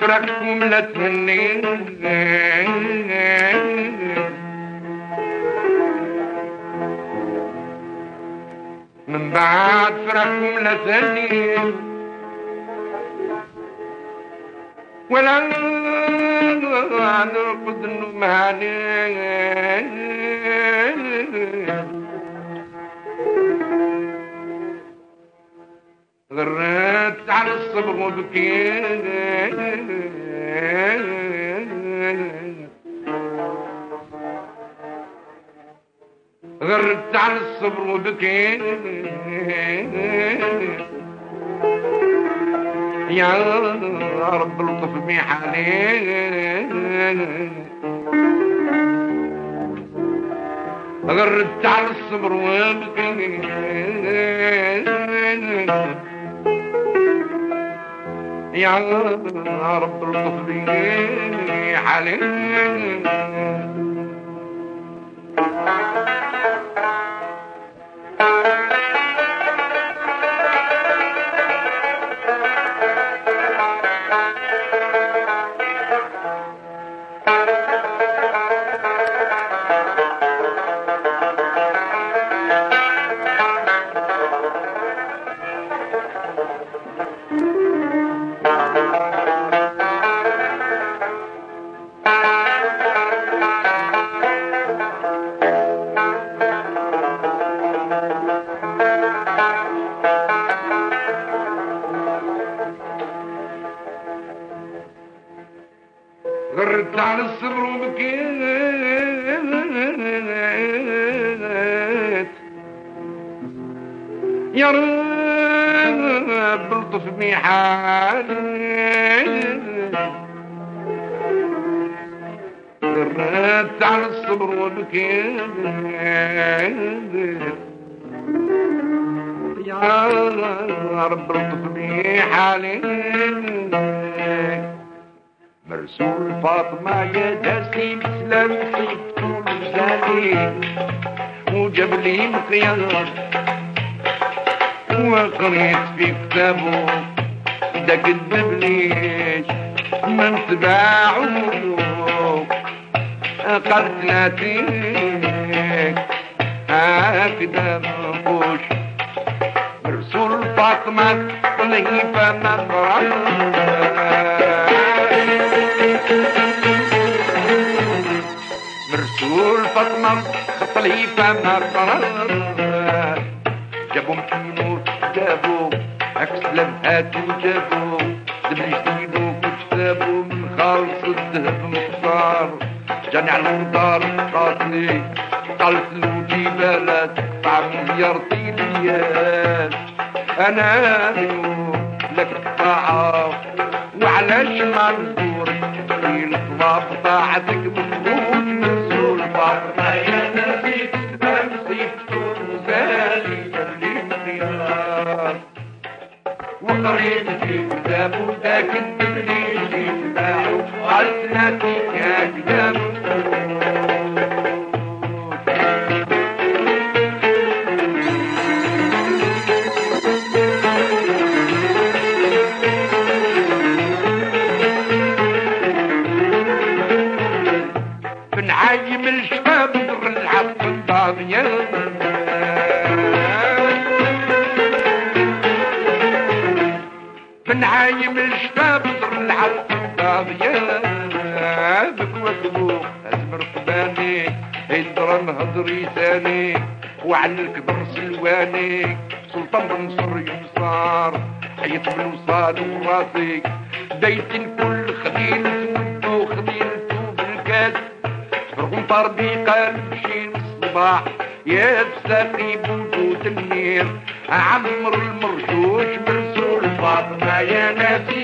فراقكم لا تهني من بعد فراقكم لا تهني ولا نرقد النماني غرت الصبر وبكيت غرت على الصبر وبكيت يا رب لطف بي حالي. غردت على الصبر وبكيت يا رب بي حالي على الصبر وبكيت يا رب الطف بي حالي على الصبر وبكيت. يا رب الطف حالي مرسول فاطمة يا درسي مثل مصيبته لزاني وجاب لي مقياس. وقريت في كتابه. داك الدبليش من تباعه قالت ناتيك هكذا نقوش مرسول فاطمة طليفة مقرأ مرسول فاطمة خطلي فما قرار جابوا محمود جابوا عكس لمهات وجابوا دبل جديدو وكتابو من خالص الذهب مصفار جاني على المدار قاتلي قالت له جبالات طعم مليار طيليات أنا لك طاعة وعلاش ما نزورك في الطلاب طاعتك مفروض وقريت في كتاب ذاك الدبليل اللي قالت ناتي در العب الضاضية بك وكبو ازمر قباني هيدرا نهضري ثاني وعن الكبر سلواني سلطان بن نصر يمصار حيط بن وصال وراسي ديت الكل خديل ودو خديلتو بالكاس رغم طربي قلب شي الصباح يا بساقي بوجود النير عمر المرشوش مرسول فاطمة يا ناسي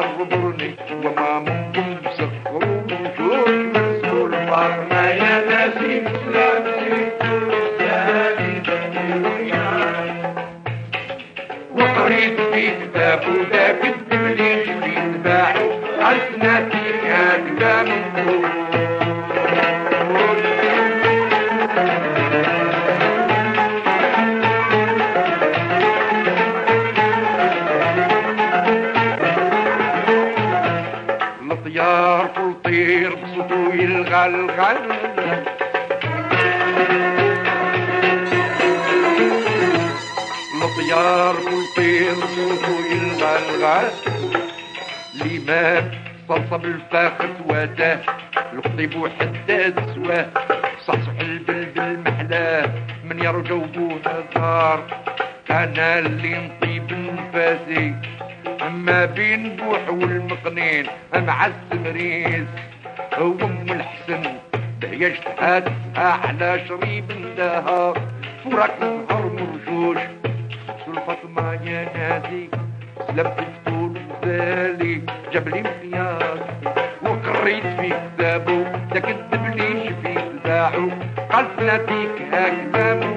في حربرني وما يلغلغل الطيار والطير بصوتو يلغلغل الإمام صلصة بالفاخر واتاه الخطيب وحداد سواه صحصح البلبل محلاه من يرجو بوه الدار أنا اللي نطيب نفاسي اما بين بوح والمقنين مع السمريز هو ام الحسن هي على شريب دها فراك نهار مرجوش الفاطمة يا نادي سلمت الفطول وزالي جاب لي وقريت في كتابه ده كذب في تباعه قال فلاتيك هكذا